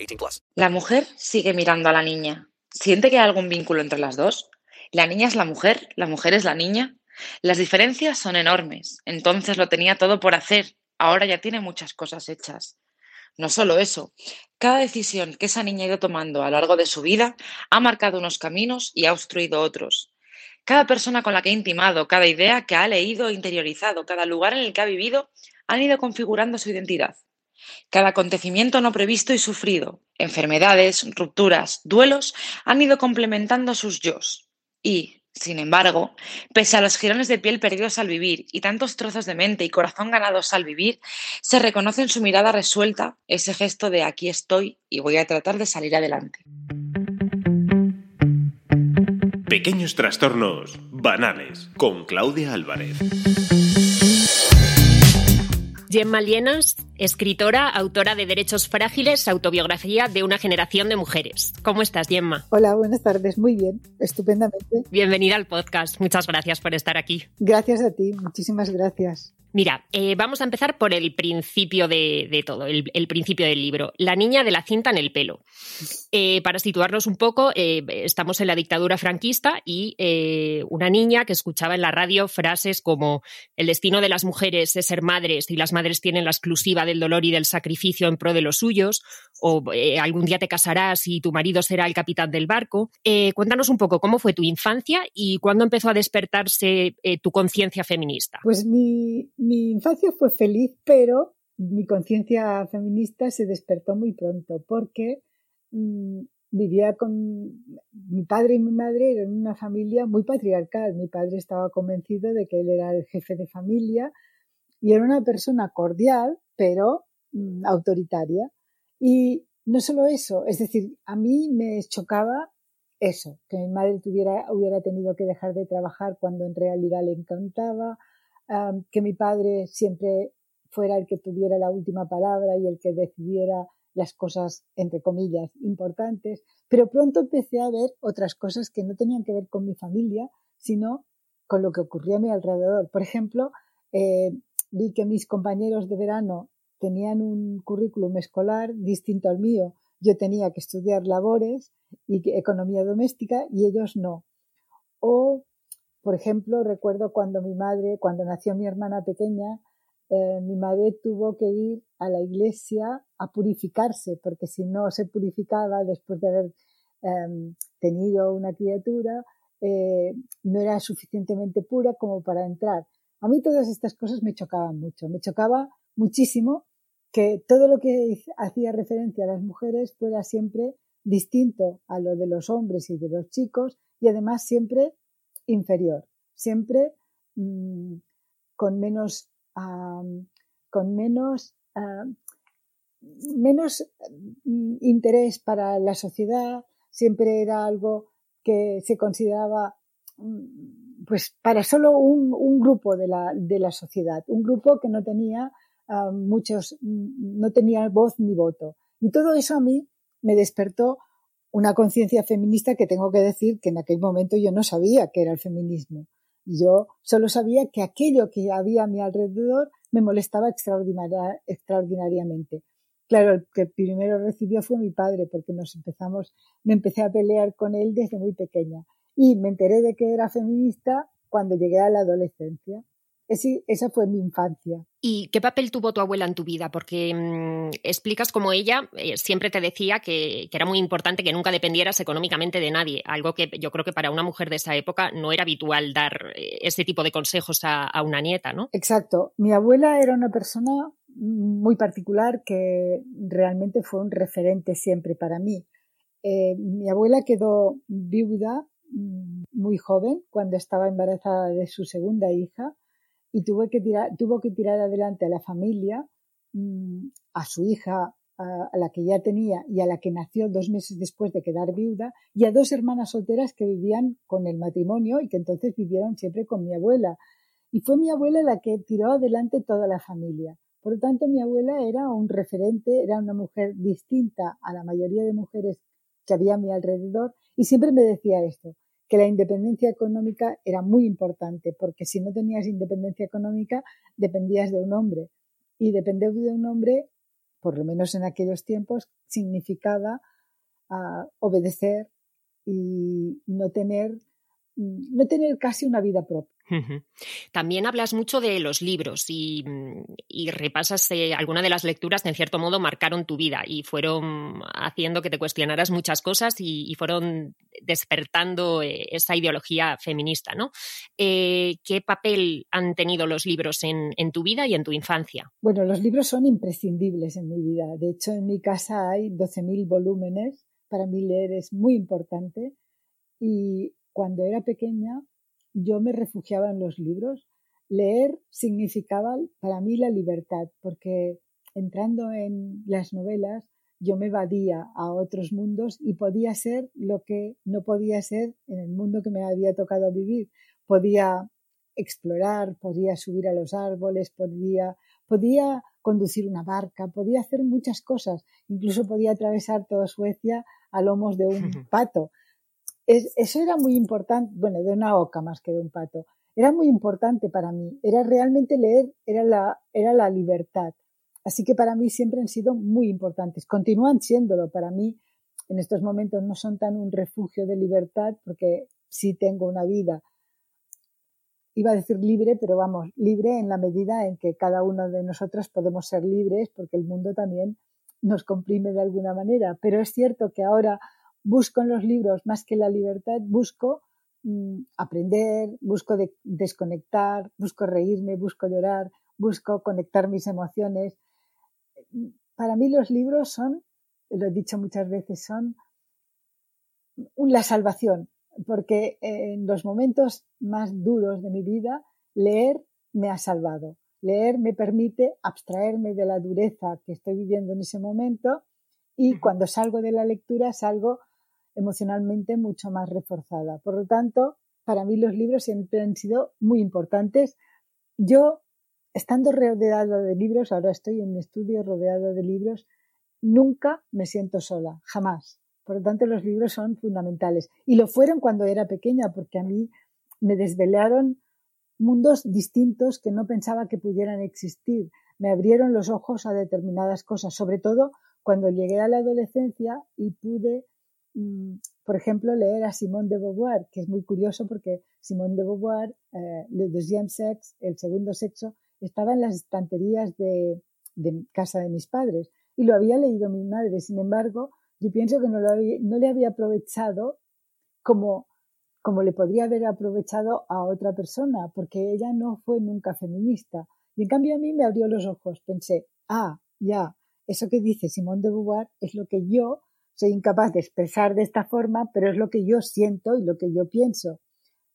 18 plus. La mujer sigue mirando a la niña. ¿Siente que hay algún vínculo entre las dos? ¿La niña es la mujer? ¿La mujer es la niña? Las diferencias son enormes. Entonces lo tenía todo por hacer. Ahora ya tiene muchas cosas hechas. No solo eso, cada decisión que esa niña ha ido tomando a lo largo de su vida ha marcado unos caminos y ha obstruido otros. Cada persona con la que ha intimado, cada idea que ha leído e interiorizado, cada lugar en el que ha vivido, han ido configurando su identidad. Cada acontecimiento no previsto y sufrido, enfermedades, rupturas, duelos, han ido complementando sus yos. Y, sin embargo, pese a los jirones de piel perdidos al vivir y tantos trozos de mente y corazón ganados al vivir, se reconoce en su mirada resuelta ese gesto de aquí estoy y voy a tratar de salir adelante. Pequeños trastornos banales con Claudia Álvarez. Gemma Lienas, escritora, autora de Derechos Frágiles, autobiografía de una generación de mujeres. ¿Cómo estás, Gemma? Hola, buenas tardes. Muy bien, estupendamente. Bienvenida al podcast. Muchas gracias por estar aquí. Gracias a ti, muchísimas gracias. Mira, eh, vamos a empezar por el principio de, de todo, el, el, principio del libro. La niña de la cinta en el pelo. Eh, para situarnos un poco, eh, estamos en la dictadura franquista y una niña que escuchaba en la radio frases como el destino de las mujeres es ser madres y las madres tienen la exclusiva del dolor y del sacrificio en pro de los suyos, o eh, algún día te casarás y tu marido será el capitán del barco. Eh, cuéntanos un poco cómo fue tu infancia y cuándo empezó a despertarse tu conciencia feminista. Pues mi, infancia fue feliz, pero mi conciencia feminista se despertó muy pronto porque mmm, vivía con mi padre y mi madre eran una familia muy patriarcal. Mi padre estaba convencido de que él era el jefe de familia y era una persona cordial, pero mmm, autoritaria. Y no solo eso, es decir, a mí me chocaba eso, que mi madre tuviera, hubiera tenido que dejar de trabajar cuando en realidad le encantaba, que mi padre siempre fuera el que tuviera la última palabra y el que decidiera las cosas, entre comillas, importantes, pero pronto empecé a ver otras cosas que no tenían que ver con mi familia, sino con lo que ocurría a mi alrededor. Por ejemplo, eh, vi que mis compañeros de verano tenían un currículum escolar distinto al mío. Yo tenía que estudiar labores y economía doméstica y ellos no. O, por ejemplo, recuerdo cuando mi madre, cuando nació mi hermana pequeña, eh, mi madre tuvo que ir a la iglesia a purificarse, porque si no se purificaba después de haber eh, tenido una criatura, eh, no era suficientemente pura como para entrar. A mí todas estas cosas me chocaban mucho, me chocaba muchísimo que todo lo que hacía referencia a las mujeres fuera siempre distinto a lo de los hombres y de los chicos y además siempre inferior, siempre mmm, con menos, con menos, menos uh, interés para la sociedad, siempre era algo que se consideraba pues para solo un, grupo de la, de la sociedad, un grupo que no tenía uh, muchos no tenía voz ni voto. Y todo eso a mí me despertó una conciencia feminista que tengo que decir que en aquel momento yo no sabía que era el feminismo. Yo solo sabía que aquello que había a mi alrededor me molestaba extraordinaria, extraordinariamente. Claro, el que primero recibió fue mi padre, porque nos empezamos, me empecé a pelear con él desde muy pequeña. Y me enteré de que era feminista cuando llegué a la adolescencia. esa fue mi infancia. ¿Y qué papel tuvo tu abuela en tu vida? Porque mm, explicas como ella eh, siempre te decía que, era muy importante que nunca dependieras económicamente de nadie, algo que yo creo que para una mujer de esa época no era habitual dar eh, ese tipo de consejos a, una nieta, ¿no? Exacto. Mi abuela era una persona muy particular que realmente fue un referente siempre para mí. Eh, mi abuela quedó viuda muy joven cuando estaba embarazada de su segunda hija y tuvo que tirar, tuvo que tirar adelante a la familia, mm, a su hija, a, la que ya tenía y a la que nació dos meses después de quedar viuda, y a dos hermanas solteras que vivían con el matrimonio y que entonces vivieron siempre con mi abuela. Y fue mi abuela la que tiró adelante toda la familia. Por lo tanto, mi abuela era un referente, era una mujer distinta a la mayoría de mujeres que había a mi alrededor y siempre me decía esto, que la independencia económica era muy importante, porque si no tenías independencia económica, dependías de un hombre. Y depender de un hombre, por lo menos en aquellos tiempos, significaba ah, obedecer y no tener, no tener casi una vida propia. También hablas mucho de los libros y, repasas eh, de las lecturas que en cierto modo marcaron tu vida y fueron haciendo que te cuestionaras muchas cosas y, fueron despertando eh, esa ideología feminista, ¿no? Eh, ¿Qué papel han tenido los libros en, en, tu vida y en tu infancia? Bueno, los libros son imprescindibles en mi vida. De hecho, en mi casa hay 12.000 volúmenes. Para mí leer es muy importante. Y cuando era pequeña yo me refugiaba en los libros. Leer significaba para mí la libertad, porque entrando en las novelas yo me evadía a otros mundos y podía ser lo que no podía ser en el mundo que me había tocado vivir. Podía explorar, podía subir a los árboles, podía, podía conducir una barca, podía hacer muchas cosas, incluso podía atravesar toda Suecia a lomos de un pato eso era muy importante, bueno, de una oca más que de un pato. Era muy importante para mí. Era realmente leer, era la, era la libertad. Así que para mí siempre han sido muy importantes. Continúan siéndolo. Para mí, en estos momentos no son tan un refugio de libertad porque sí tengo una vida, iba a decir libre, pero vamos, libre en la medida en que cada uno de nosotros podemos ser libres porque el mundo también nos comprime de alguna manera. Pero es cierto que ahora busco en los libros más que la libertad, busco mm, aprender, busco desconectar, busco reírme, busco llorar, busco conectar mis emociones. Para mí los libros son, lo he dicho muchas veces, son la salvación, porque en los momentos más duros de mi vida, leer me ha salvado. Leer me permite abstraerme de la dureza que estoy viviendo en ese momento y cuando salgo de la lectura salgo emocionalmente mucho más reforzada. Por lo tanto, para mí los libros siempre han sido muy importantes. Yo, estando rodeada de libros, ahora estoy en mi estudio rodeada de libros, nunca me siento sola, jamás. Por lo tanto, los libros son fundamentales. Y lo fueron cuando era pequeña, porque a mí me desvelaron mundos distintos que no pensaba que pudieran existir. Me abrieron los ojos a determinadas cosas, sobre todo cuando llegué a la adolescencia y pude por ejemplo, leer a Simone de Beauvoir, que es muy curioso porque Simone de Beauvoir, eh, Le deuxième sexe, el segundo sexo, estaba en las estanterías de, casa de mis padres y lo había leído mi madre. Sin embargo, yo pienso que no, lo no le había aprovechado como, como le podría haber aprovechado a otra persona, porque ella no fue nunca feminista. Y en cambio a mí me abrió los ojos. Pensé, ah, ya, eso que dice Simone de Beauvoir es lo que yo soy incapaz de expresar de esta forma, pero es lo que yo siento y lo que yo pienso.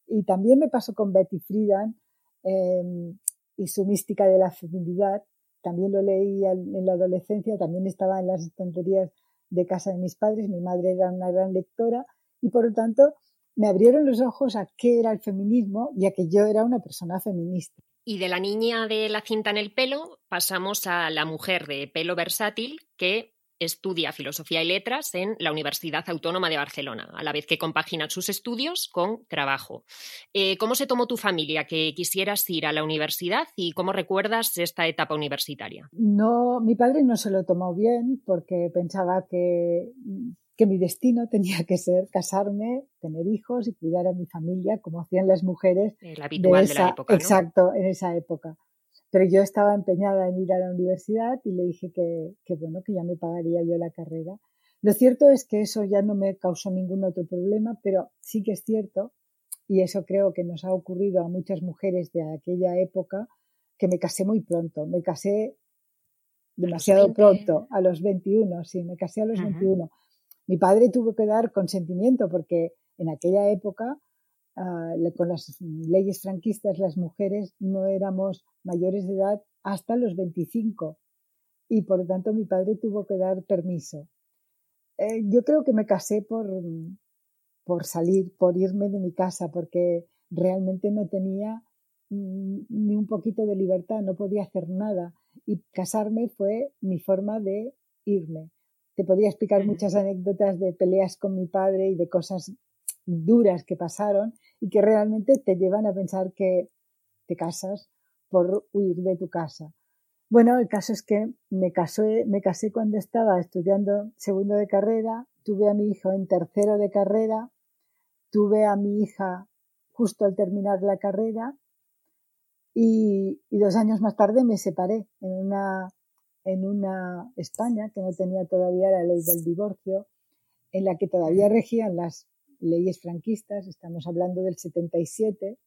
Y también me pasó con Betty Friedan em, y su mística de la feminidad. También lo leí en la adolescencia, también estaba en las estanterías de casa de mis padres. Mi madre era una gran lectora y por lo tanto me abrieron los ojos a qué era el feminismo y a que yo era una persona feminista. Y de la niña de la cinta en el pelo pasamos a la mujer de pelo versátil que estudia Filosofía y Letras en la Universidad Autónoma de Barcelona, a la vez que compagina sus estudios con trabajo. Eh, ¿Cómo se tomó tu familia que quisieras ir a la universidad y cómo recuerdas esta etapa universitaria? No, mi padre no se lo tomó bien porque pensaba que, que mi destino tenía que ser casarme, tener hijos y cuidar a mi familia como hacían las mujeres. El habitual de, la época. Exacto, en esa época. Pero yo estaba empeñada en ir a la universidad y le dije que, que, bueno, que ya me pagaría yo la carrera. Lo cierto es que eso ya no me causó ningún otro problema, pero sí que es cierto, y eso creo que nos ha ocurrido a muchas mujeres de aquella época, que me casé muy pronto. Me casé demasiado pronto, a los 21, sí, me casé a los 21. Mi padre tuvo que dar consentimiento porque en aquella época Con las leyes franquistas las mujeres no éramos mayores de edad hasta los 25 y por lo tanto mi padre tuvo que dar permiso. Eh, yo creo que me casé por, por salir, por irme de mi casa, porque realmente no tenía mm, ni un poquito de libertad, no podía hacer nada y casarme fue mi forma de irme. Te podría explicar muchas anécdotas de peleas con mi padre y de cosas duras que pasaron y que realmente te llevan a pensar que te casas por huir de tu casa. Bueno, el caso es que me casé, me casé cuando estaba estudiando segundo de carrera, tuve a mi hijo en tercero de carrera, tuve a mi hija justo al terminar la carrera y, y dos años más tarde me separé en una, en una España que no tenía todavía la ley del divorcio, en la que todavía regían las leyes franquistas, estamos hablando del 77.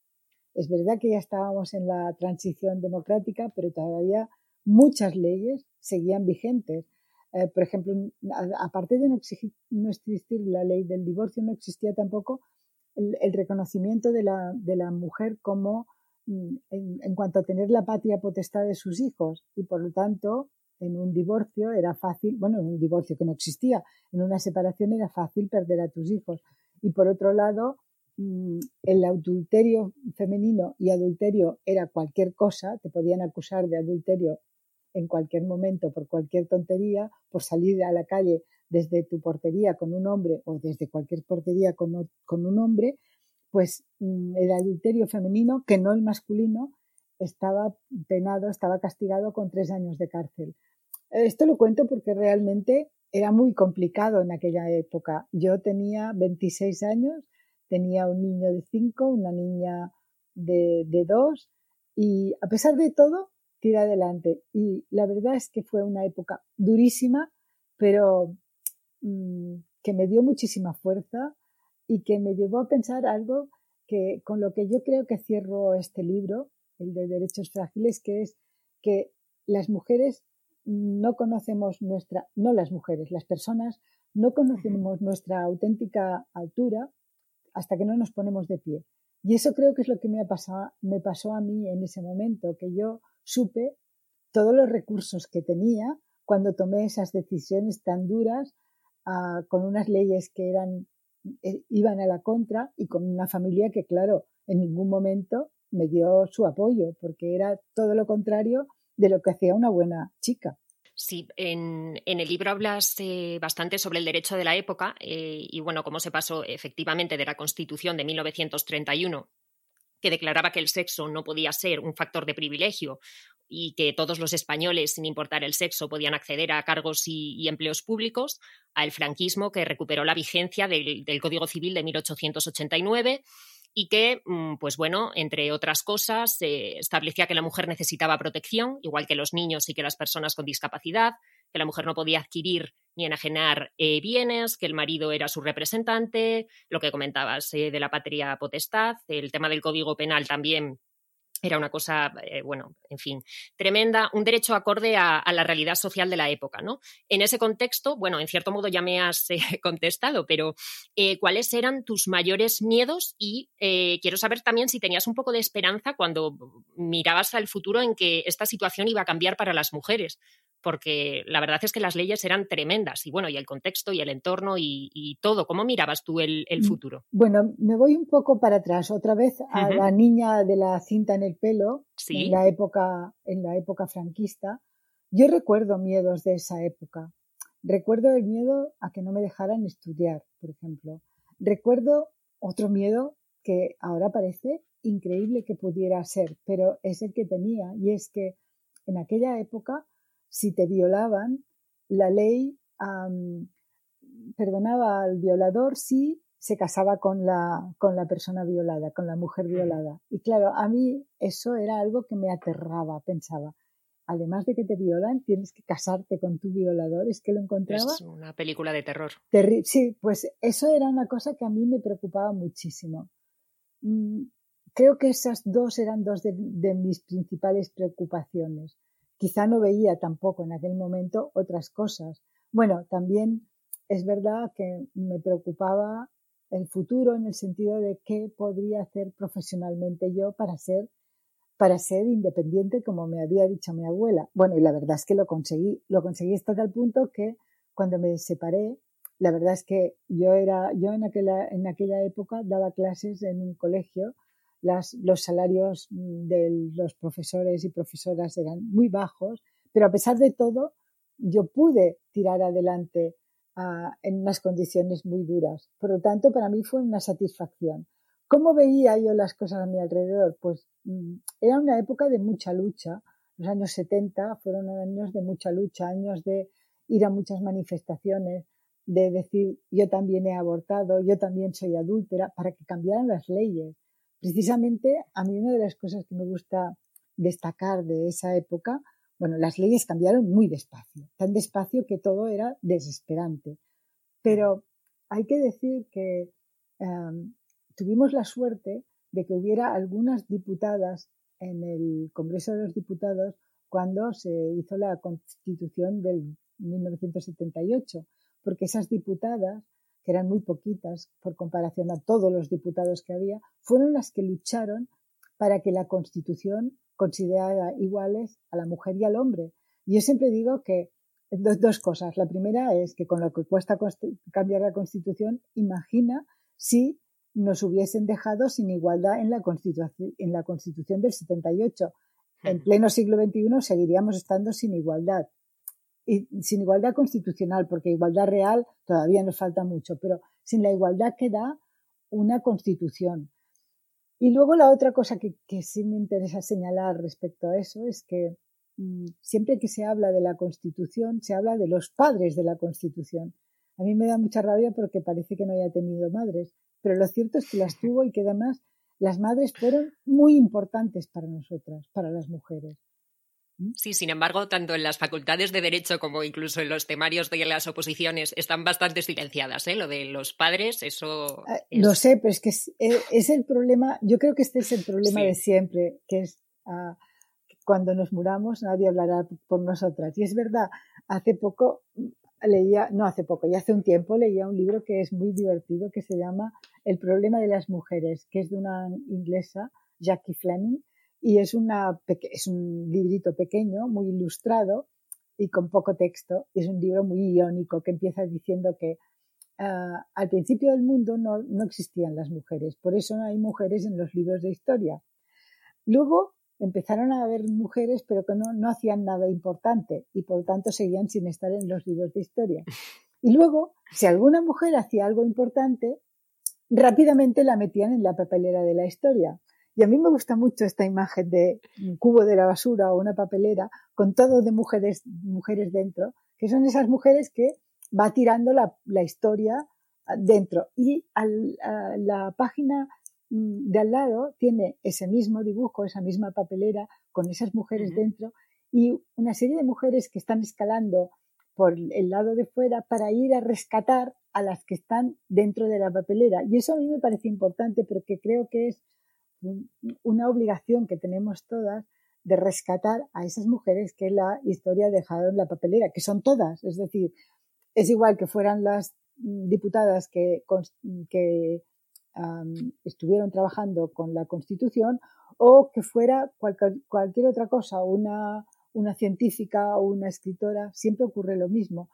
Es verdad que ya estábamos en la transición democrática, pero todavía muchas leyes seguían vigentes. Eh, por ejemplo, aparte de no, existir la ley del divorcio, no existía tampoco el, reconocimiento de la, de la, mujer como mm, en, en, cuanto a tener la patria potestad de sus hijos y por lo tanto en un divorcio era fácil, bueno, en un divorcio que no existía, en una separación era fácil perder a tus hijos. Y por otro lado, mm, el adulterio femenino y adulterio era cualquier cosa, te podían acusar de adulterio en cualquier momento por cualquier tontería, por salir a la calle desde tu portería con un hombre o desde cualquier portería con, un hombre, pues mm, el adulterio femenino, que no el masculino, estaba penado, estaba castigado con tres años de cárcel. Esto lo cuento porque realmente era muy complicado en aquella época. Yo tenía 26 años, tenía un niño de 5, una niña de, de 2 y a pesar de todo, tira adelante. Y la verdad es que fue una época durísima, pero mm, que me dio muchísima fuerza y que me llevó a pensar algo que con lo que yo creo que cierro este libro, el de derechos frágiles, que es que las mujeres no conocemos nuestra, no las mujeres, las personas no conocemos nuestra auténtica altura hasta que no nos ponemos de pie. Y eso creo que es lo que me, ha pasado, me pasó a mí en ese momento, que yo supe todos los recursos que tenía cuando tomé esas decisiones tan duras, ah, con unas leyes que eran, eh, iban a la contra y con una familia que, claro, en ningún momento me dio su apoyo, porque era todo lo contrario de lo que hacía una buena chica. Sí, en, el libro hablas eh, bastante sobre el derecho de la época eh, y, bueno, cómo se pasó efectivamente de la Constitución de 1931, que declaraba que el sexo no podía ser un factor de privilegio y que todos los españoles, sin importar el sexo, podían acceder a cargos y, empleos públicos, al franquismo, que recuperó la vigencia del, del Código Civil de 1889 y que, mm, pues bueno, entre otras cosas, establecía que la mujer necesitaba protección, igual que los niños y que las personas con discapacidad, que la mujer no podía adquirir ni enajenar eh, bienes, que el marido era su representante, lo que comentabas eh, de la patria potestad, el tema del Código Penal también era una cosa, eh, bueno, en fin, tremenda, un derecho acorde a, la realidad social de la época, ¿no? En ese contexto, bueno, en cierto modo ya me has eh, contestado, pero eh, ¿cuáles eran tus mayores miedos? Y quiero saber también si tenías un poco de esperanza cuando mirabas al futuro en que esta situación iba a cambiar para las mujeres, porque la verdad es que las leyes eran tremendas y bueno, y el contexto y el entorno y, todo. ¿Cómo mirabas tú el, mm, futuro? Bueno, me voy un poco para atrás, otra vez a la niña de la cinta en el pelo, en, la época, en la época franquista. Yo recuerdo miedos de esa época. Recuerdo el miedo a que no me dejaran estudiar, por ejemplo. Recuerdo otro miedo que ahora parece increíble que pudiera ser, pero es el que tenía, y es que en aquella época, si te violaban, la ley perdonaba al violador si se casaba con la, con la persona violada, con la mujer violada. Y claro, a mí eso era algo que me aterraba, pensaba. Además de que te violan, tienes que casarte con tu violador. Es que lo encontraba. Es una película de terror. sí, pues eso era una cosa que a mí me preocupaba muchísimo. Mm, creo que esas dos eran dos de, de mis principales preocupaciones. Quizá no veía tampoco en aquel momento otras cosas. Bueno, también es verdad que me preocupaba el futuro en el sentido de qué podría hacer profesionalmente yo para ser para ser independiente como me había dicho mi abuela. Bueno, y la verdad es que lo conseguí, lo conseguí hasta tal punto que cuando me separé, la verdad es que yo era yo en aquella en aquella época daba clases en un colegio, las, los salarios de los profesores y profesoras eran muy bajos, pero a pesar de todo yo pude tirar adelante en unas condiciones muy duras. Por lo tanto, para mí fue una satisfacción. ¿Cómo veía yo las cosas a mi alrededor? Pues mm, era una época de mucha lucha. Los años 70 fueron años de mucha lucha, años de ir a muchas manifestaciones, de decir yo también he abortado, yo también soy adúltera, para que cambiaran las leyes. Precisamente a mí una de las cosas que me gusta destacar de esa época bueno, las leyes cambiaron muy despacio, tan despacio que todo era desesperante. Pero hay que decir que em, tuvimos la suerte de que hubiera algunas diputadas en el Congreso de los Diputados cuando se hizo la Constitución del 1978, porque esas diputadas, que eran muy poquitas por comparación a todos los diputados que había, fueron las que lucharon para que la Constitución considerada iguales a la mujer y al hombre. Y yo siempre digo que dos, cosas. La primera es que con lo que cuesta cambiar la Constitución, imagina si nos hubiesen dejado sin igualdad en la Constitución, en la Constitución del 78. En pleno siglo XXI seguiríamos estando sin igualdad. Y sin igualdad constitucional, porque igualdad real todavía nos falta mucho, pero sin la igualdad que da una constitución. Y luego la otra cosa que, sí me interesa señalar respecto a eso es que mm, siempre que se habla de la Constitución, se habla de los padres de la Constitución. A mí me da mucha rabia porque parece que no haya tenido madres, pero lo cierto es que las tuvo y que además las madres fueron muy importantes para nosotras, para las mujeres. ¿Mm? Sí, sin embargo, tanto en las facultades de Derecho como incluso en los temarios de las oposiciones están bastante silenciadas. ¿eh? Lo de los padres, eso. Ah, lo sé, pero es que eh, es, el problema. Yo creo que este es el problema de siempre, que es ah, cuando nos muramos nadie hablará por nosotras. Y es verdad, hace poco leía, no hace poco, ya hace un tiempo leía un libro que es muy divertido que se llama El problema de las mujeres, que es de una inglesa, Jackie Fleming y es, una, es un librito pequeño, muy ilustrado y con poco texto. Es un libro muy iónico que empieza diciendo que ah, al principio del mundo no, existían las mujeres, por eso no hay mujeres en los libros de historia. Luego empezaron a haber mujeres, pero que no, no hacían nada importante y por lo tanto seguían sin estar en los libros de historia. Y luego, si alguna mujer hacía algo importante, rápidamente la metían en la papelera de la historia. Y a mí me gusta mucho esta imagen de un cubo de la basura o una papelera con todo de mujeres, mujeres dentro, que son esas mujeres que va tirando la, historia dentro. Y la página mm, de al lado tiene ese mismo dibujo, esa misma papelera con esas mujeres dentro y una serie de mujeres que están escalando por el lado de fuera para ir a rescatar a las que están dentro de la papelera. Y eso a mí me parece importante porque creo que es una obligación que tenemos todas de rescatar a esas mujeres que la historia en la papelera, que son todas. Es decir, es igual que fueran las diputadas que, que estuvieron trabajando con la Constitución o que fuera cualquier, otra cosa, una, una científica o una escritora, siempre ocurre lo mismo.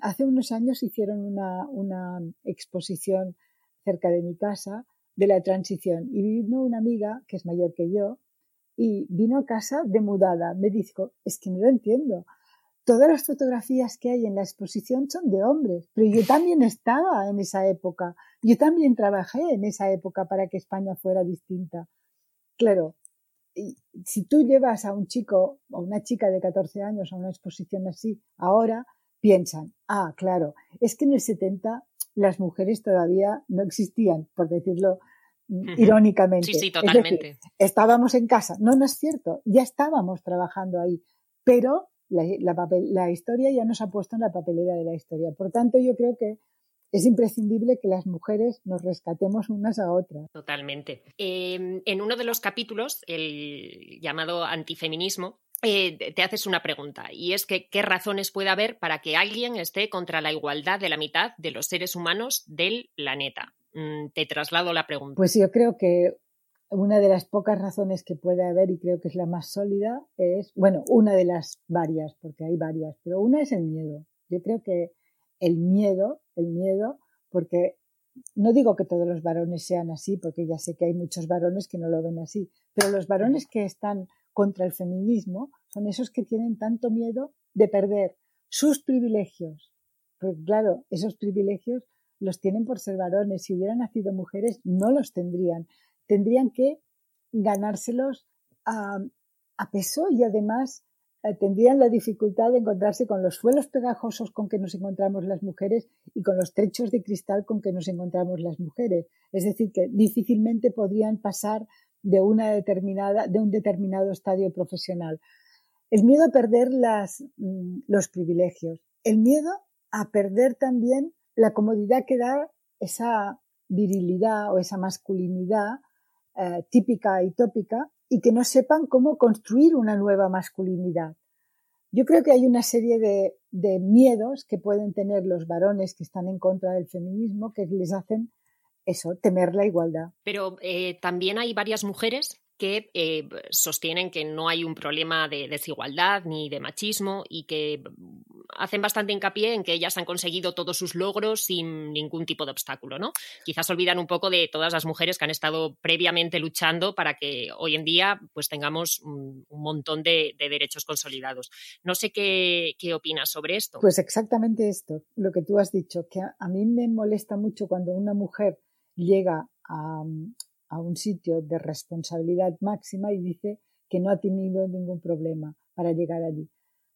Hace unos años hicieron una, una exposición cerca de mi casa de la transición. Y vino una amiga, que es mayor que yo, y vino a casa de mudada. Me dijo, es que no lo entiendo. todas las fotografías que hay en la exposición son de hombres, pero yo también estaba en esa época, yo también trabajé en esa época para que España fuera distinta. Claro, si tú llevas a un chico o una chica de 14 años a una exposición así, ahora piensan, ah, claro, es que en el 70 las mujeres todavía no existían, por decirlo irónicamente. Sí, sí, totalmente. estábamos en casa. No, no es cierto, ya estábamos trabajando ahí, pero la, historia ya nos ha puesto en la papelera de la historia. Por tanto, yo creo que es imprescindible que las mujeres nos rescatemos unas a otras. Totalmente. Em, en uno de los capítulos, el llamado antifeminismo, eh, te haces una pregunta y es que qué razones puede haber para que alguien esté contra la igualdad de la mitad de los seres humanos del planeta. Mm, te traslado la pregunta. Pues yo creo que una de las pocas razones que puede haber, y creo que es la más sólida, es, bueno, una de las varias, porque hay varias, pero una es el miedo. Yo creo que el miedo, el miedo, porque no digo que todos los varones sean así, porque ya sé que hay muchos varones que no lo ven así, pero los varones que están contra el feminismo son esos que tienen tanto miedo de perder sus privilegios. Porque claro, esos privilegios los tienen por ser varones. Si hubieran nacido mujeres, no los tendrían tendrían que ganárselos a, peso y además eh, tendrían la dificultad de encontrarse con los suelos pegajosos con que nos encontramos las mujeres y con los techos de cristal con que nos encontramos las mujeres. Es decir, que difícilmente podrían pasar de una determinada, de un determinado estadio profesional. El miedo a perder las, mm, los privilegios. El miedo a perder también la comodidad que da esa virilidad o esa masculinidad eh, típica y tópica y que no sepan cómo construir una nueva masculinidad. Yo creo que hay una serie de, de miedos que pueden tener los varones que están en contra del feminismo que les hacen eso, temer la igualdad. Pero eh, también hay varias mujeres que eh, sostienen que no hay un problema de desigualdad ni de machismo y que hacen bastante hincapié en que ellas han conseguido todos sus logros sin ningún tipo de obstáculo, ¿no? Quizás olvidan un poco de todas las mujeres que han estado previamente luchando para que hoy en día pues tengamos un, montón de, derechos consolidados. No sé qué, qué, opinas sobre esto. Pues exactamente esto, lo que tú has dicho, que a mí me molesta mucho cuando una mujer llega a, a un sitio de responsabilidad máxima y dice que no ha tenido ningún problema para llegar allí.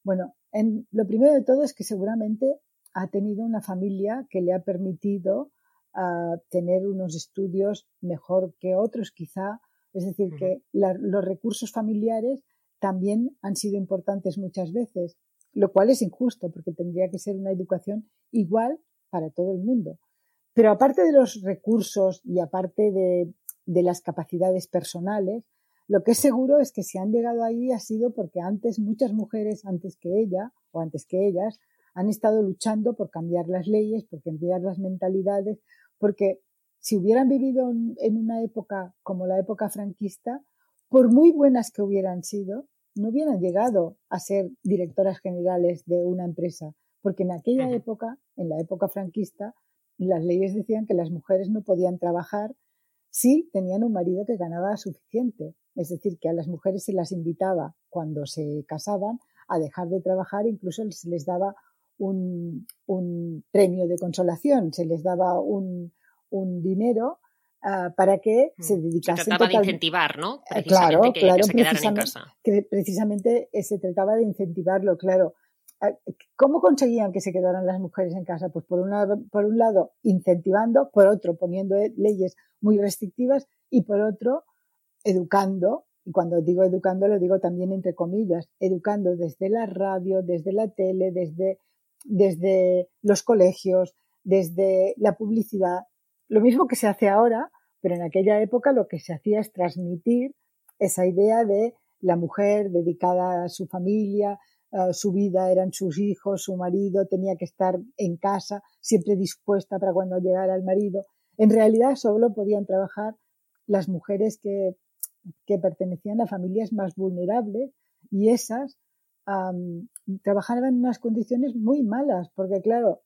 Bueno, en, lo primero de todo es que seguramente ha tenido una familia que le ha permitido ah, tener unos estudios mejor que otros, quizá. Es decir, que los recursos familiares también han sido importantes muchas veces, lo cual es injusto porque tendría que ser una educación igual para todo el mundo. Pero aparte de los recursos y aparte de de las capacidades personales. Lo que es seguro es que si han llegado ahí ha sido porque antes muchas mujeres, antes que ella o antes que ellas, han estado luchando por cambiar las leyes, por cambiar las mentalidades, porque si hubieran vivido en una época como la época franquista, por muy buenas que hubieran sido, no hubieran llegado a ser directoras generales de una empresa, porque en aquella época, en la época franquista, las leyes decían que las mujeres no podían trabajar sí tenían un marido que ganaba suficiente. Es decir, que a las mujeres se las invitaba cuando se casaban a dejar de trabajar, incluso se les daba un, premio de consolación, se les daba un, dinero ah, para que mm. se dedicasen. Se trataba de incentivar, ¿no? Eh, claro, claro, que precisamente se trataba de incentivarlo, claro. Ah, ¿Cómo conseguían que se quedaran las mujeres en casa? Pues por, una, por un lado incentivando, por otro poniendo eh, leyes muy restrictivas y por otro educando, y cuando digo educando lo digo también entre comillas, educando desde la radio, desde la tele, desde, desde los colegios, desde la publicidad, lo mismo que se hace ahora, pero en aquella época lo que se hacía es transmitir esa idea de la mujer dedicada a su familia, su vida eran sus hijos, su marido, tenía que estar en casa, siempre dispuesta para cuando llegara el marido. En realidad solo podían trabajar las mujeres que, que pertenecían a familias más vulnerables y esas trabajaban en unas condiciones muy malas, porque claro,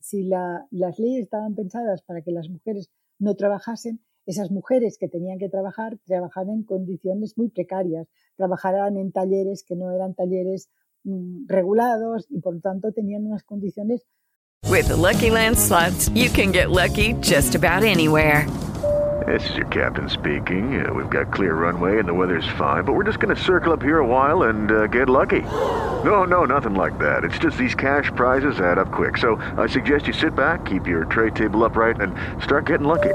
si las leyes estaban pensadas para que las mujeres no trabajasen, esas mujeres que tenían que trabajar trabajaban en condiciones muy precarias, trabajaban en talleres que no eran talleres mm, regulados y por lo tanto tenían unas condiciones. With the Lucky Land slots, you can get lucky just about anywhere. This is your captain speaking. Uh, we've got clear runway and the weather's fine, but we're just going to circle up here a while and uh, get lucky. No, no, nothing like that. It's just these cash prizes add up quick. So I suggest you sit back, keep your tray table upright, and start getting lucky.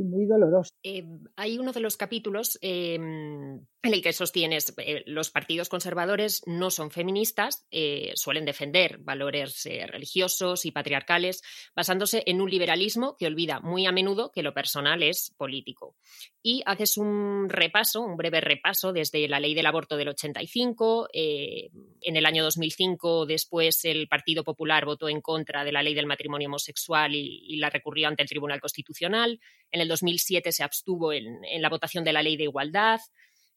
y muy dolorosas. Eh, hay uno de los capítulos eh, en el que sostienes eh, los partidos conservadores no son feministas, eh, suelen defender valores eh, religiosos y patriarcales, basándose en un liberalismo que olvida muy a menudo que lo personal es político. Y haces un repaso, un breve repaso desde la ley del aborto del 85, eh, en el año 2005 después el Partido Popular votó en contra de la ley del matrimonio homosexual y, y la recurrió ante el Tribunal Constitucional, en el 2007 se abstuvo en, en la votación de la ley de igualdad,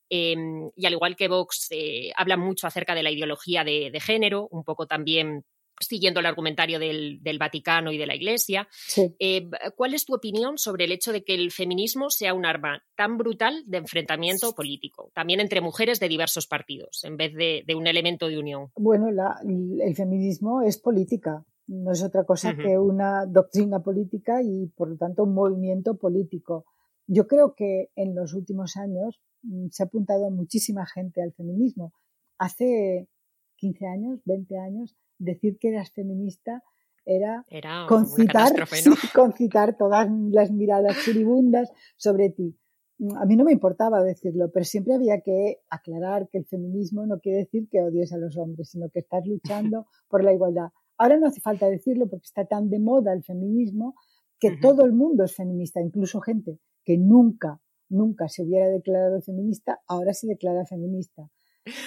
eh, y al igual que Vox, eh, habla mucho acerca de la ideología de, de, género, un poco también siguiendo el argumentario del, del Vaticano y de la Iglesia. Sí. Eh, ¿Cuál es tu opinión sobre el hecho de que el feminismo sea un arma tan brutal de enfrentamiento político, también entre mujeres de diversos partidos, en vez de, de un elemento de unión? Bueno, la, el feminismo es política, no es otra cosa uh -huh. que una doctrina política y, por lo tanto, un movimiento político. Yo creo que en los últimos años mm, se ha apuntado muchísima gente al feminismo. Hace 15 años, 20 años, decir que eras feminista era, era concitar, ¿no? sí, concitar todas las miradas furibundas sobre ti. Mm, A mí no me importaba decirlo, pero siempre había que aclarar que el feminismo no quiere decir que odies a los hombres, sino que estás luchando por la igualdad. Ahora no hace falta decirlo porque está tan de moda el feminismo que uh -huh. todo el mundo es feminista, incluso gente que nunca, nunca se hubiera declarado feminista, ahora se declara feminista.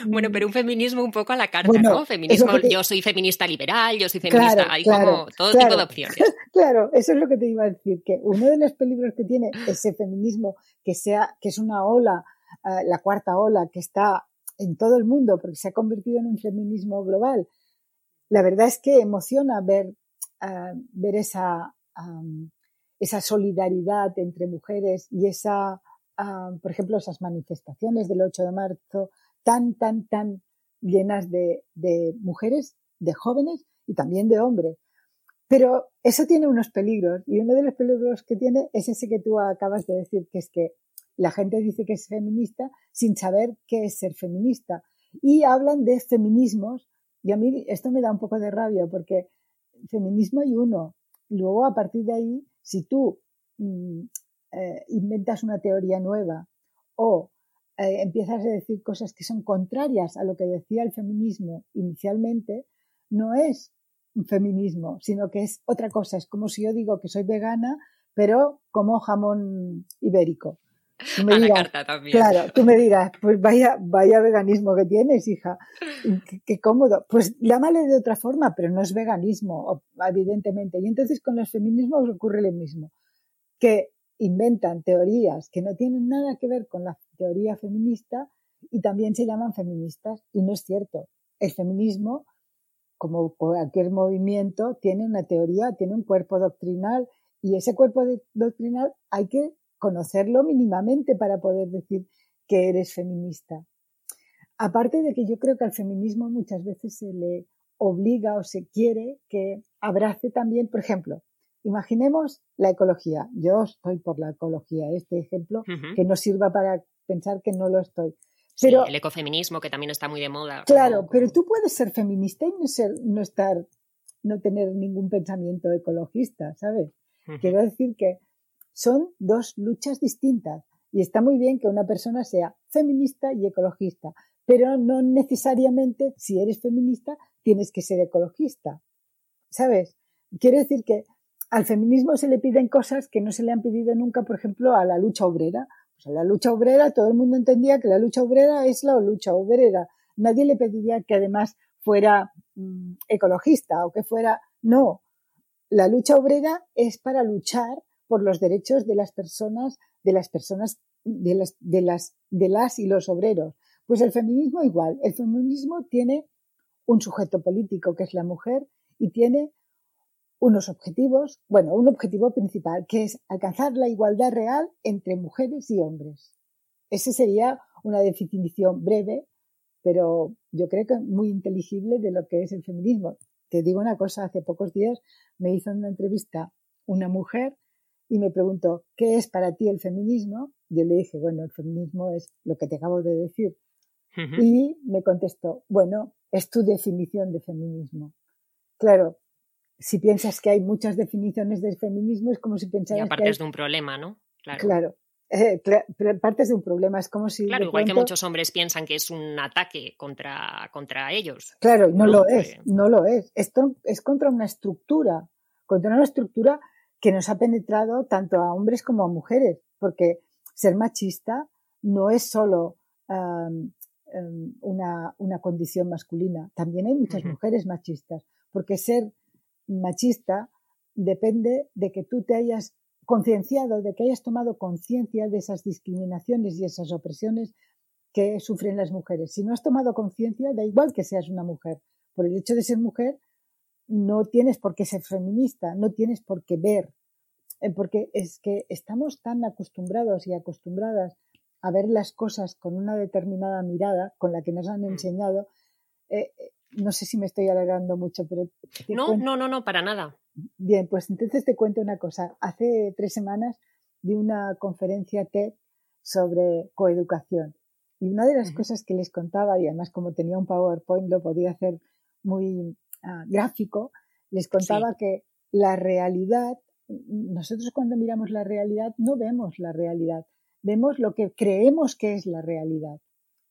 Bueno, pero un feminismo un poco a la carta, bueno, ¿no? Feminismo, te... yo soy feminista liberal, yo soy feminista, claro, hay claro, como todo claro, tipo de opciones. Claro, eso es lo que te iba a decir, que uno de los peligros que tiene ese feminismo, que sea, que es una ola, uh, la cuarta ola, que está en todo el mundo, porque se ha convertido en un feminismo global. La verdad es que emociona ver, uh, ver esa, esa solidaridad entre mujeres y esa, por ejemplo, esas manifestaciones del 8 de marzo tan, tan, tan llenas de, de mujeres, de jóvenes y también de hombres. Pero eso tiene unos peligros y uno de los peligros que tiene es ese que tú acabas de decir, que es que la gente dice que es feminista sin saber qué es ser feminista. Y hablan de feminismos y a mí esto me da un poco de rabia porque feminismo hay uno. Luego, a partir de ahí, si tú mm, eh, inventas una teoría nueva o eh, empiezas a decir cosas que son contrarias a lo que decía el feminismo inicialmente, no es un feminismo, sino que es otra cosa. Es como si yo digo que soy vegana, pero como jamón ibérico. Tú me a dirás, la carta también. Claro, tú me dirás, pues vaya, vaya veganismo que tienes, hija. Qué, qué, cómodo. Pues llámale de otra forma, pero no es veganismo, evidentemente. Y entonces con los feminismos ocurre lo mismo. Que inventan teorías que no tienen nada que ver con la teoría feminista y también se llaman feministas. Y no es cierto. El feminismo, como cualquier movimiento, tiene una teoría, tiene un cuerpo doctrinal y ese cuerpo doctrinal hay que conocerlo mínimamente para poder decir que eres feminista. Aparte de que yo creo que al feminismo muchas veces se le obliga o se quiere que abrace también, por ejemplo, imaginemos la ecología. Yo estoy por la ecología, este ejemplo, uh -huh. que no sirva para pensar que no lo estoy. Pero, sí, el ecofeminismo, que también está muy de moda. Claro, como... pero tú puedes ser feminista y no, ser, no estar, no tener ningún pensamiento ecologista, ¿sabes? Uh -huh. Quiero decir que son dos luchas distintas. Y está muy bien que una persona sea feminista y ecologista, pero no necesariamente si eres feminista tienes que ser ecologista. ¿Sabes? Quiero decir que al feminismo se le piden cosas que no se le han pedido nunca, por ejemplo, a la lucha obrera. Pues a la lucha obrera todo el mundo entendía que la lucha obrera es la lucha obrera. Nadie le pediría que además fuera mmm, ecologista o que fuera... No, la lucha obrera es para luchar por los derechos de las personas, de las personas, de las, de las, de las y los obreros. Pues el feminismo igual. El feminismo tiene un sujeto político que es la mujer y tiene unos objetivos, bueno, un objetivo principal, que es alcanzar la igualdad real entre mujeres y hombres. Esa sería una definición breve, pero yo creo que muy inteligible de lo que es el feminismo. Te digo una cosa, hace pocos días me hizo una entrevista una mujer y me preguntó, ¿qué es para ti el feminismo? Yo le dije, bueno, el feminismo es lo que te acabo de decir. Y me contestó, bueno, es tu definición de feminismo. Claro, si piensas que hay muchas definiciones de feminismo, es como si pensaras. Y que de un problema, ¿no? Claro. Claro. Eh, partes de un problema. Es como si. Claro, igual que muchos hombres piensan que es un ataque contra, contra ellos. Claro, no, lo es, no lo es. Esto es contra una estructura, contra una estructura que nos ha penetrado tanto a hombres como a mujeres, porque ser machista no es solo una, una, condición masculina, también hay muchas mujeres machistas, porque ser machista depende de que tú te hayas concienciado, de que hayas tomado conciencia de esas discriminaciones y esas opresiones que sufren las mujeres. Si no has tomado conciencia, da igual que seas una mujer. Por el hecho de ser mujer, no tienes por qué ser feminista, no tienes por qué ver, eh, porque es que estamos tan acostumbrados y acostumbradas a ver las cosas con una determinada mirada, con la que nos han mm. enseñado, eh, no sé si me estoy alargando mucho, pero... No, no, no, no, para nada. Bien, pues entonces te cuento una cosa. Hace tres semanas di una conferencia TED sobre coeducación. Y una de las cosas que les contaba, y además como tenía un PowerPoint lo podía hacer muy ah, gráfico, les contaba que la realidad, nosotros cuando miramos la realidad no vemos la realidad, vemos lo que creemos que es la realidad.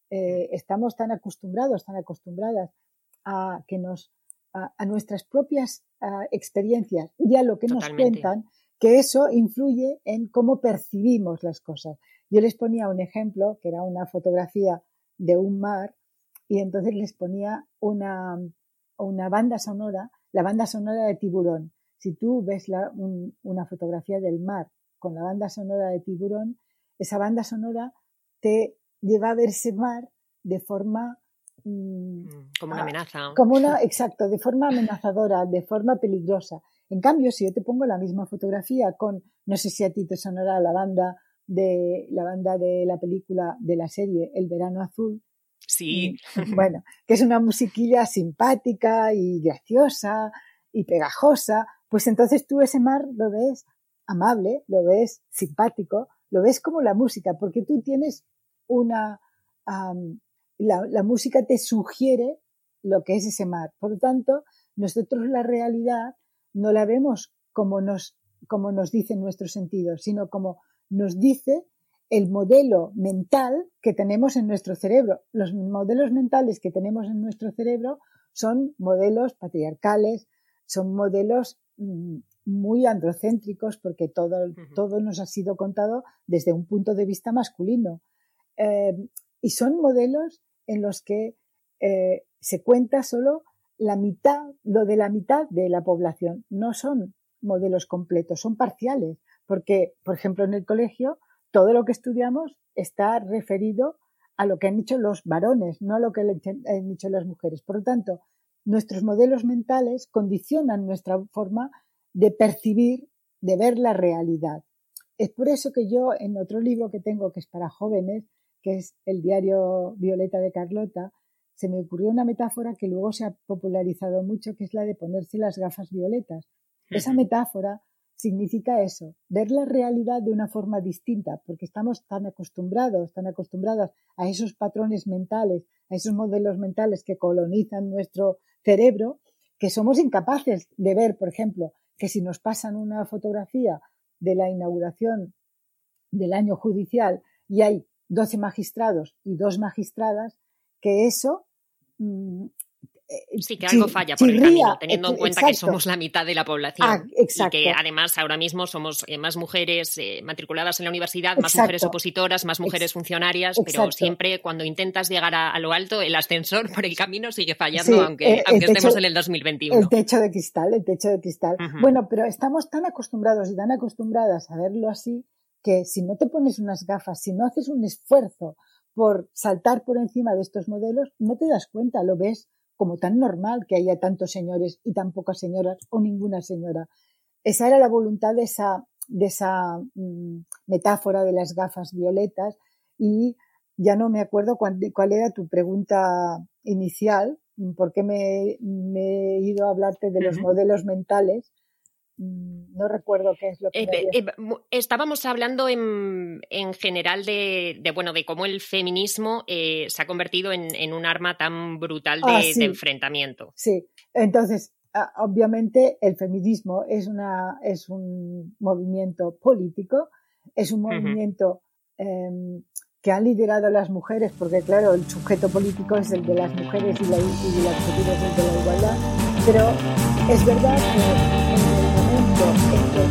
Eh, estamos tan acostumbrados, tan acostumbradas a que nos a, nuestras propias experiencias y a lo que nos cuentan, que eso influye en cómo percibimos las cosas. Yo les ponía un ejemplo, que era una fotografía de un mar, y entonces les ponía una, una banda sonora, la banda sonora de tiburón. Si tú ves la, una fotografía del mar con la banda sonora de tiburón, esa banda sonora te lleva a ver ese mar de forma Mm, como una amenaza. Como una, exacto, de forma amenazadora, de forma peligrosa. En cambio, si yo te pongo la misma fotografía con, no sé si a ti te sonará la banda de la banda de la película de la serie El Verano Azul. Sí. Bueno, que es una musiquilla simpática y graciosa y pegajosa, pues entonces tú ese mar lo ves amable, lo ves simpático, lo ves como la música, porque tú tienes una, la, música te sugiere lo que es ese mar. Por lo tanto, nosotros la realidad no la vemos como nos, como nos dicen nuestros sentidos, sino como nos dice el modelo mental que tenemos en nuestro cerebro. Los modelos mentales que tenemos en nuestro cerebro son modelos patriarcales, son modelos mm, muy androcéntricos porque todo, todo nos ha sido contado desde un punto de vista masculino. Eh, y son modelos en los que eh, se cuenta solo la mitad, lo de la mitad de la población. No son modelos completos, son parciales, porque, por ejemplo, en el colegio, todo lo que estudiamos está referido a lo que han dicho los varones, no a lo que han dicho las mujeres. Por lo tanto, nuestros modelos mentales condicionan nuestra forma de percibir, de ver la realidad. Es por eso que yo, en otro libro que tengo, que es para jóvenes, que es el diario Violeta de Carlota, se me ocurrió una metáfora que luego se ha popularizado mucho, que es la de ponerse las gafas violetas. Esa metáfora significa eso, ver la realidad de una forma distinta, porque estamos tan acostumbrados, tan acostumbradas a esos patrones mentales, a esos modelos mentales que colonizan nuestro cerebro, que somos incapaces de ver, por ejemplo, que si nos pasan una fotografía de la inauguración del año judicial y hay 12 magistrados y dos magistradas, que eso mm, sí, que algo falla por el camino, teniendo en cuenta que somos la mitad de la población. Ah, y que además ahora mismo somos eh, más mujeres eh, matriculadas en la universidad, más mujeres opositoras, más mujeres funcionarias, pero siempre cuando intentas llegar a, lo alto, el ascensor por el camino sigue fallando, aunque, aunque estemos en el 2021. El techo de cristal, el techo de cristal. Bueno, pero estamos tan acostumbrados y tan acostumbradas a verlo así que si no te pones unas gafas, si no haces un esfuerzo por saltar por encima de estos modelos, no te das cuenta, lo ves como tan normal que haya tantos señores y tan pocas señoras o ninguna señora. Esa era la voluntad de esa, de esa mm, metáfora de las gafas violetas. Y ya no me acuerdo cuál, cuál era tu pregunta inicial, porque me, me he ido a hablarte de los modelos mentales. Mm, no recuerdo qué es lo que. Eh, eh, estábamos hablando en, en general de, de, bueno, de cómo el feminismo eh, se ha convertido en, en, un arma tan brutal de, Ah, de enfrentamiento. Sí, entonces, obviamente el feminismo es, una, es un movimiento político, es un movimiento em, que han liderado las mujeres, porque claro, el sujeto político es el de las mujeres y, la, y es el de la igualdad, pero es verdad que en que,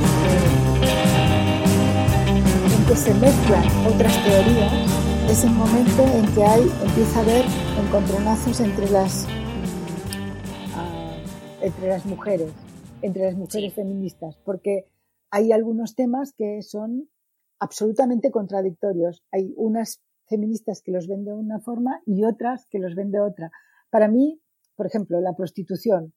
se- en que se mezclan otras teorías, es el momento en que hay, empieza a haber encontronazos entre las ah, entre las mujeres, entre las mujeres Sí. feministas, porque hay algunos temas que son absolutamente contradictorios. Hay unas feministas que los ven de una forma y otras que los ven de otra. Para mí, por ejemplo, la prostitución,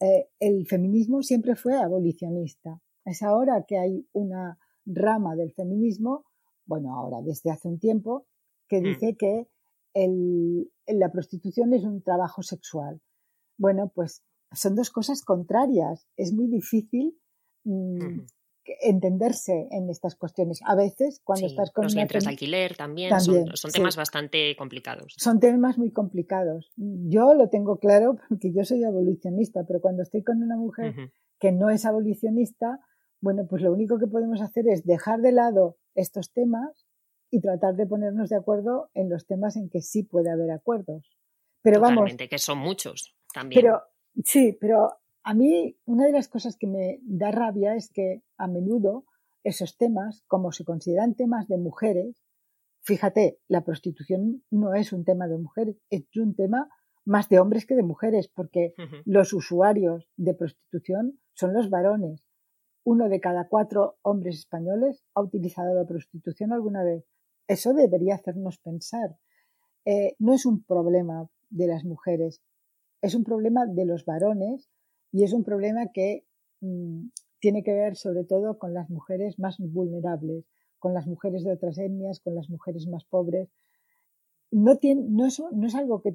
eh, el feminismo siempre fue abolicionista. Es ahora que hay una rama del feminismo, bueno, ahora desde hace un tiempo, que Mm. dice que el- la prostitución es un trabajo sexual. Bueno, pues son dos cosas contrarias. Es muy difícil mm, entenderse en estas cuestiones. A veces, cuando Sí, estás con los vientres de alquiler también, También, son, son sí. temas bastante complicados. son temas muy complicados. Yo lo tengo claro porque yo soy abolicionista, pero cuando estoy con una mujer que no es abolicionista, bueno, pues lo único que podemos hacer es dejar de lado estos temas y tratar de ponernos de acuerdo en los temas en que sí puede haber acuerdos. Pero vamos, Totalmente, que son muchos también. pero sí, pero a mí una de las cosas que me da rabia es que a menudo esos temas, como se consideran temas de mujeres, fíjate, la prostitución no es un tema de mujeres, es un tema más de hombres que de mujeres, porque los usuarios de prostitución son los varones. Uno de cada cuatro hombres españoles ha utilizado la prostitución alguna vez. Eso debería hacernos pensar. Eh, no es un problema de las mujeres, es un problema de los varones y es un problema que mm, tiene que ver sobre todo con las mujeres más vulnerables, con las mujeres de otras etnias, con las mujeres más pobres. No, tiene, no, es, no es algo que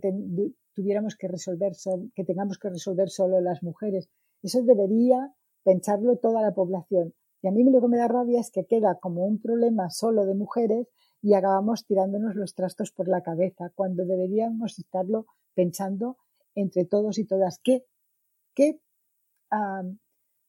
tuviéramos que resolver, sol- que tengamos que resolver solo las mujeres. Eso debería pensarlo toda la población. Y a mí lo que me da rabia es que queda como un problema solo de mujeres y acabamos tirándonos los trastos por la cabeza, cuando deberíamos estarlo pensando entre todos y todas. ¿Qué, qué,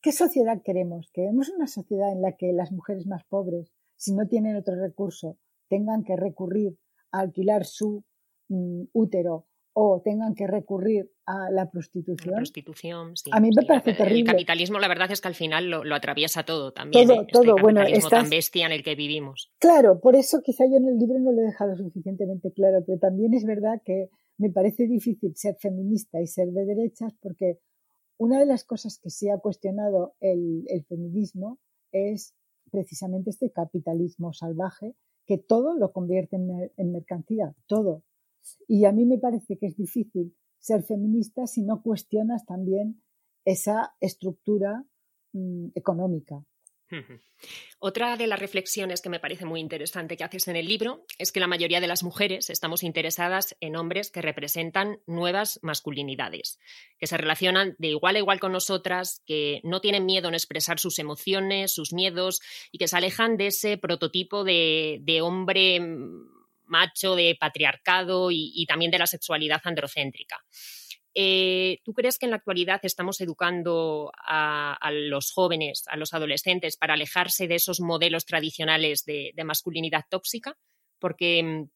¿Qué sociedad queremos? ¿Queremos una sociedad en la que las mujeres más pobres, si no tienen otro recurso, tengan que recurrir a alquilar su mm, útero o tengan que recurrir a la La prostitución? sí. A mí me sí. parece El terrible. capitalismo, la verdad es que al final lo, lo atraviesa todo también. Todo, ¿eh? todo. Este Bueno, capitalismo estás- tan bestia en el que vivimos. Claro, por eso quizá yo en el libro no lo he dejado suficientemente claro, pero también es verdad que me parece difícil ser feminista y ser de derechas porque una de las cosas que sí ha cuestionado el, el feminismo es precisamente este capitalismo salvaje que todo lo convierte en mercancía, todo. Y a mí me parece que es difícil ser feminista si no cuestionas también esa estructura mm, económica. Otra de las reflexiones que me parece muy interesante que haces en el libro es que la mayoría de las mujeres estamos interesadas en hombres que representan nuevas masculinidades, que se relacionan de igual a igual con nosotras, que no tienen miedo en expresar sus emociones, sus miedos y que se alejan de ese prototipo de, hombre macho, de patriarcado y, y también de la sexualidad androcéntrica. Eh, ¿Tú crees que en la actualidad estamos educando a, los jóvenes, a los adolescentes, para alejarse de esos modelos tradicionales de, de masculinidad tóxica? Porque mm,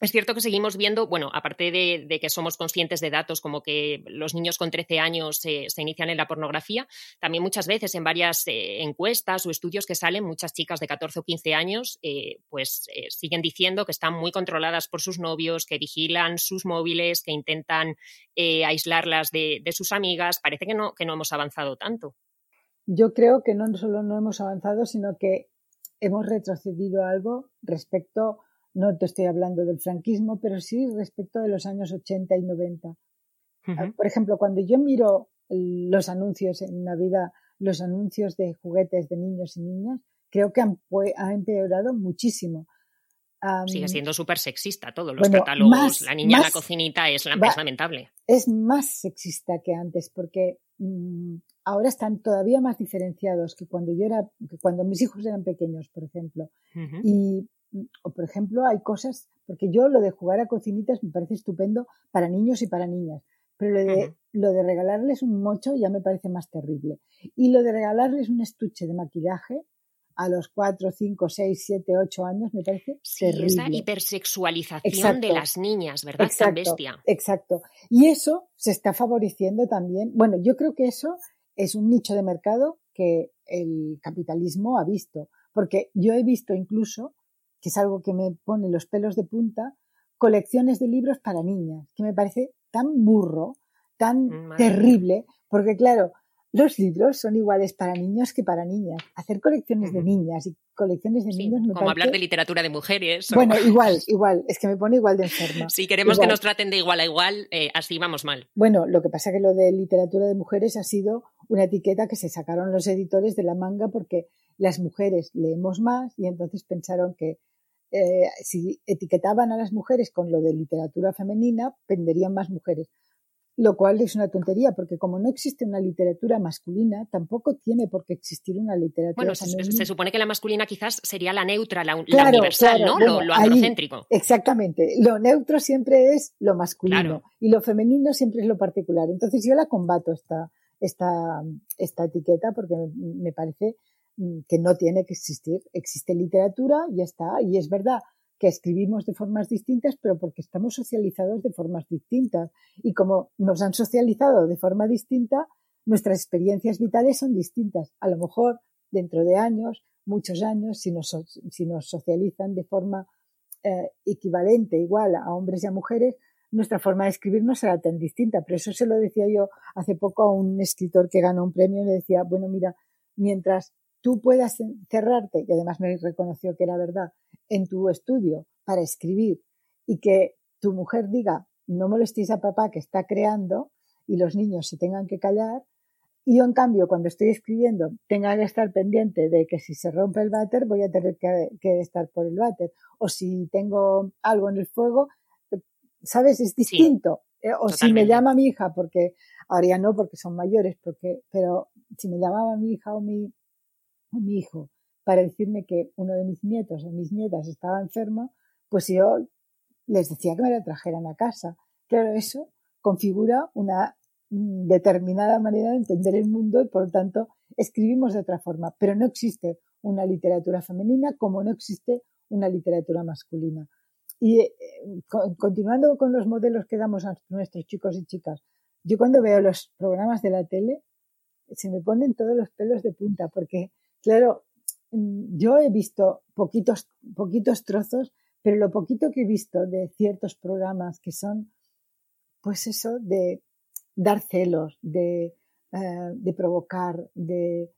es cierto que seguimos viendo, bueno, aparte de, que somos conscientes de datos como que los niños con 13 años se, inician en la pornografía, también muchas veces en varias eh, encuestas o estudios que salen, muchas chicas de 14 o 15 años eh, pues eh, siguen diciendo que están muy controladas por sus novios, que vigilan sus móviles, que intentan aislarlas de, de, sus amigas. Parece que no, que no hemos avanzado tanto. Yo creo que no solo no hemos avanzado, sino que hemos retrocedido algo respecto no te estoy hablando del franquismo, pero sí respecto de los años 80 y 90. Uh-huh. Por ejemplo, cuando yo miro los anuncios en Navidad, los anuncios de juguetes de niños y niñas, creo que han, ha empeorado muchísimo. Um, Sigue siendo súper sexista todos los catálogos. la niña en la cocinita es, la, más lamentable. Es más sexista que antes porque mmm, ahora están todavía más diferenciados que cuando yo era, que cuando mis hijos eran pequeños, por ejemplo. Y, o por ejemplo, hay cosas, porque yo lo de jugar a cocinitas me parece estupendo para niños y para niñas. Pero lo de, lo de regalarles un mocho ya me parece más terrible. Y lo de regalarles un estuche de maquillaje, a los 4, 5, 6, 7, 8 años, me parece sí, terrible. esa hipersexualización exacto, de las niñas, ¿verdad? Exacto, Tan bestia. Exacto. Y eso se está favoreciendo también. Bueno, yo creo que eso es un nicho de mercado que el capitalismo ha visto. Porque yo he visto incluso, que es algo que me pone los pelos de punta, colecciones de libros para niñas, que me parece tan burro, tan Madre terrible, porque claro, los libros son iguales para niños que para niñas. Hacer colecciones de niñas y colecciones de sí, niños me Como parece... hablar de literatura de mujeres. O... Bueno, igual, igual. Es que me pone igual de enferma. Si queremos igual. que nos traten de igual a igual, eh, así vamos mal. Bueno, lo que pasa que lo de literatura de mujeres ha sido una etiqueta que se sacaron los editores de la manga porque las mujeres leemos más y entonces pensaron que eh, si etiquetaban a las mujeres con lo de literatura femenina, venderían más mujeres lo cual es una tontería, porque como no existe una literatura masculina, tampoco tiene por qué existir una literatura bueno, femenina. Se, se supone que la masculina quizás sería la neutra, la, claro, la universal, claro, ¿no? Bueno, lo, lo androcéntrico. Ahí, exactamente. Lo neutro siempre es lo masculino claro. y lo femenino siempre es lo particular. Entonces yo la combato esta, esta, esta etiqueta porque me parece que no tiene que existir. Existe literatura, ya está, y es verdad que escribimos de formas distintas, pero porque estamos socializados de formas distintas. Y como nos han socializado de forma distinta, nuestras experiencias vitales son distintas. A lo mejor dentro de años, muchos años, si nos, si nos socializan de forma eh, equivalente, igual a hombres y a mujeres, nuestra forma de escribir no será tan distinta. Pero eso se lo decía yo hace poco a un escritor que ganó un premio y le decía, bueno, mira, mientras tú puedas cerrarte, y además me reconoció que era verdad, en tu estudio para escribir y que tu mujer diga no molestéis a papá que está creando y los niños se tengan que callar y yo en cambio cuando estoy escribiendo tenga que estar pendiente de que si se rompe el váter voy a tener que, que estar por el váter. O si tengo algo en el fuego sabes es distinto. Sí, eh, o totalmente. si me llama mi hija porque ahora ya no porque son mayores porque pero si me llamaba mi hija o mi mi hijo para decirme que uno de mis nietos o mis nietas estaba enfermo, pues yo les decía que me la trajeran a casa. Claro, eso configura una determinada manera de entender el mundo y por lo tanto escribimos de otra forma, pero no existe una literatura femenina como no existe una literatura masculina. Y eh, continuando con los modelos que damos a nuestros chicos y chicas, yo cuando veo los programas de la tele se me ponen todos los pelos de punta porque, claro, yo he visto poquitos, poquitos trozos, pero lo poquito que he visto de ciertos programas que son, pues eso, de dar celos, de, uh, de provocar, de,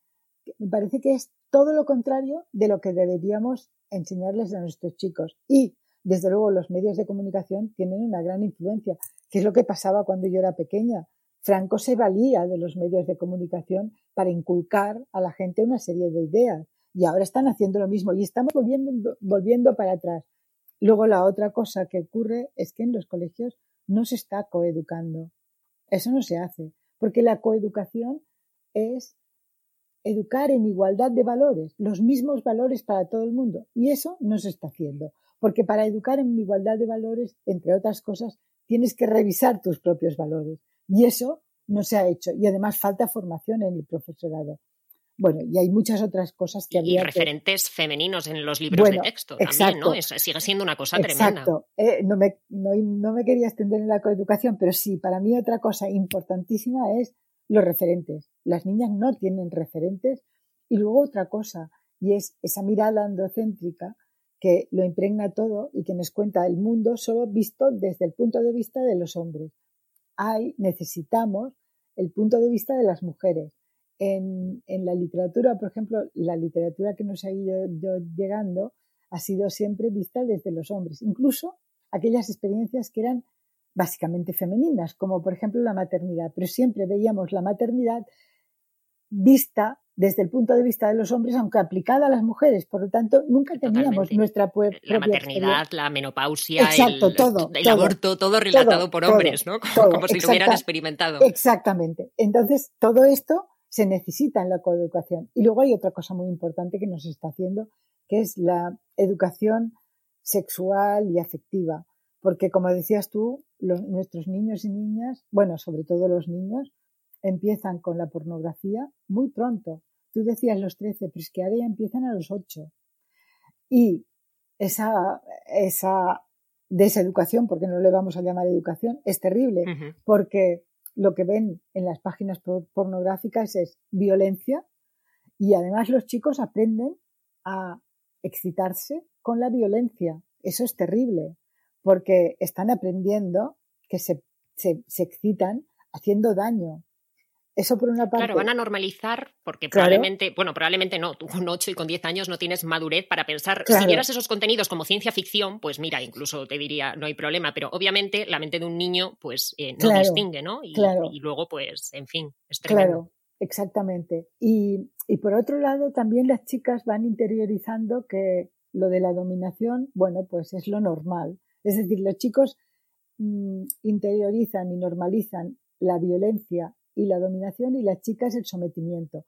me parece que es todo lo contrario de lo que deberíamos enseñarles a nuestros chicos. Y, desde luego, los medios de comunicación tienen una gran influencia, que es lo que pasaba cuando yo era pequeña. Franco se valía de los medios de comunicación para inculcar a la gente una serie de ideas y ahora están haciendo lo mismo y estamos volviendo, volviendo para atrás. Luego la otra cosa que ocurre es que en los colegios no se está coeducando. Eso no se hace, porque la coeducación es educar en igualdad de valores, los mismos valores para todo el mundo. Y eso no se está haciendo, porque para educar en igualdad de valores, entre otras cosas, tienes que revisar tus propios valores. Y eso no se ha hecho. Y además falta formación en el profesorado. Bueno, y hay muchas otras cosas que y había. referentes que... femeninos en los libros bueno, de texto exacto, también, ¿no? Sigue siendo una cosa exacto. tremenda. Eh, no, me, no, no me quería extender en la coeducación, pero sí, para mí otra cosa importantísima es los referentes. Las niñas no tienen referentes. Y luego otra cosa, y es esa mirada androcéntrica que lo impregna todo y que nos cuenta el mundo solo visto desde el punto de vista de los hombres. Hay, necesitamos el punto de vista de las mujeres. En, en, la literatura, por ejemplo, la literatura que nos ha ido llegando ha sido siempre vista desde los hombres, incluso aquellas experiencias que eran básicamente femeninas, como por ejemplo la maternidad, pero siempre veíamos la maternidad vista desde el punto de vista de los hombres, aunque aplicada a las mujeres. Por lo tanto, nunca teníamos nuestra propia La maternidad, la menopausia, Exacto, el, todo, el todo, aborto, todo relatado todo, por hombres, ¿no? Como, si lo hubieran experimentado. Exactamente. Entonces, todo esto se necesita en la coeducación. Y luego hay otra cosa muy importante que nos está haciendo, que es la educación sexual y afectiva. Porque, como decías tú, los- nuestros niños y niñas, bueno, sobre todo los niños, empiezan con la pornografía muy pronto. Tú decías los 13, pero es que ahora ya empiezan a los 8. Y esa, esa deseducación, porque no le vamos a llamar educación, es terrible, porque lo que ven en las páginas por- pornográficas es violencia y además los chicos aprenden a excitarse con la violencia. Eso es terrible, porque están aprendiendo que se, se, se excitan haciendo daño. Eso por una parte. Claro, van a normalizar, porque Claro. probablemente, bueno, probablemente no, tú con 8 y con 10 años no tienes madurez para pensar. Claro. Si vieras esos contenidos como ciencia ficción, pues mira, incluso te diría, no hay problema, pero obviamente la mente de un niño, pues eh, no Claro, distingue, ¿no? Y luego, pues, en fin, es tremendo. Claro, exactamente. Y, y por otro lado, también las chicas van interiorizando que lo de la dominación, bueno, pues es lo normal. Es decir, los chicos mm, interiorizan y normalizan la violencia y la dominación y las chicas el sometimiento.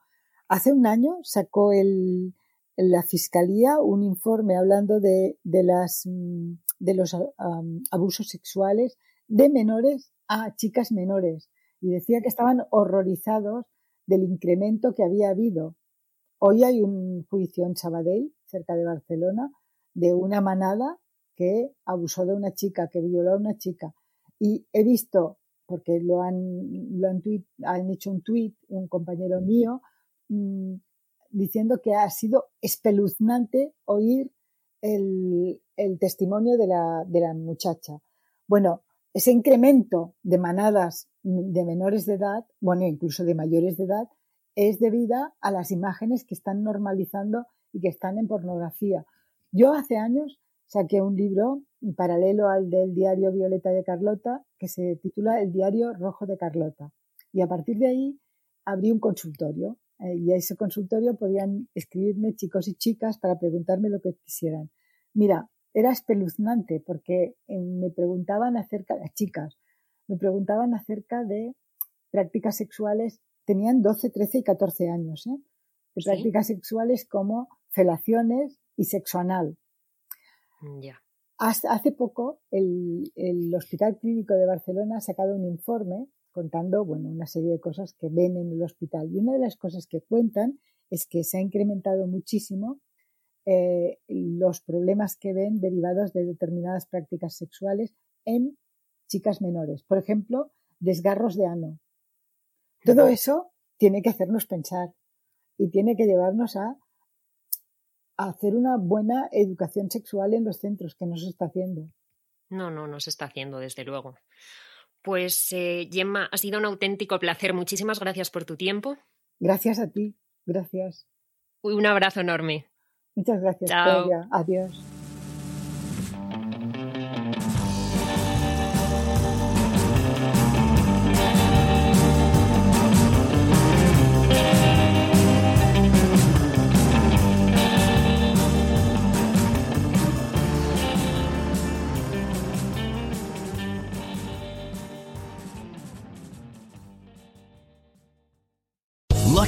Hace un año sacó el, la Fiscalía un informe hablando de, de, las, mm, de los abusos sexuales de menores a chicas menores y decía que estaban horrorizados del incremento que había habido. Hoy hay un juicio en Sabadell, cerca de Barcelona, de una manada que abusó de una chica, que violó a una chica. Y he visto, porque lo han, lo han, tweet, han hecho un tuit, un compañero mío, mmm, diciendo que ha sido espeluznante oír el, el testimonio de la, de la muchacha. Bueno, ese incremento de manadas de menores de edad, bueno, incluso de mayores de edad, es debida a las imágenes que están normalizando y que están en pornografía. Yo hace años saqué un libro paralelo al del diario Violeta de Carlota que se titula El diario rojo de Carlota. Y a partir de ahí abrí un consultorio eh, y a ese consultorio podían escribirme chicos y chicas para preguntarme lo que quisieran. Mira, era espeluznante porque eh, me preguntaban acerca, las chicas, me preguntaban acerca de prácticas sexuales, tenían 12, 13 y 14 años, ¿eh? de ¿Sí? prácticas sexuales como felaciones y sexo anal. Ya. Hasta hace poco el, el, Hospital Clínico de Barcelona ha sacado un informe contando bueno, una serie de cosas que ven en el hospital. Y una de las cosas que cuentan es que se ha incrementado muchísimo eh, los problemas que ven derivados de determinadas prácticas sexuales en chicas menores. Por ejemplo, desgarros de ano. Todo eso tiene que hacernos pensar y tiene que llevarnos a, a hacer una buena educación sexual en los centros que no se está haciendo. No, no, no se está haciendo, desde luego. Pues, eh, Gemma, ha sido un auténtico placer. Muchísimas gracias por tu tiempo. Gracias a ti. Gracias. Un abrazo enorme. Muchas gracias, Chao. Claudia. Adiós.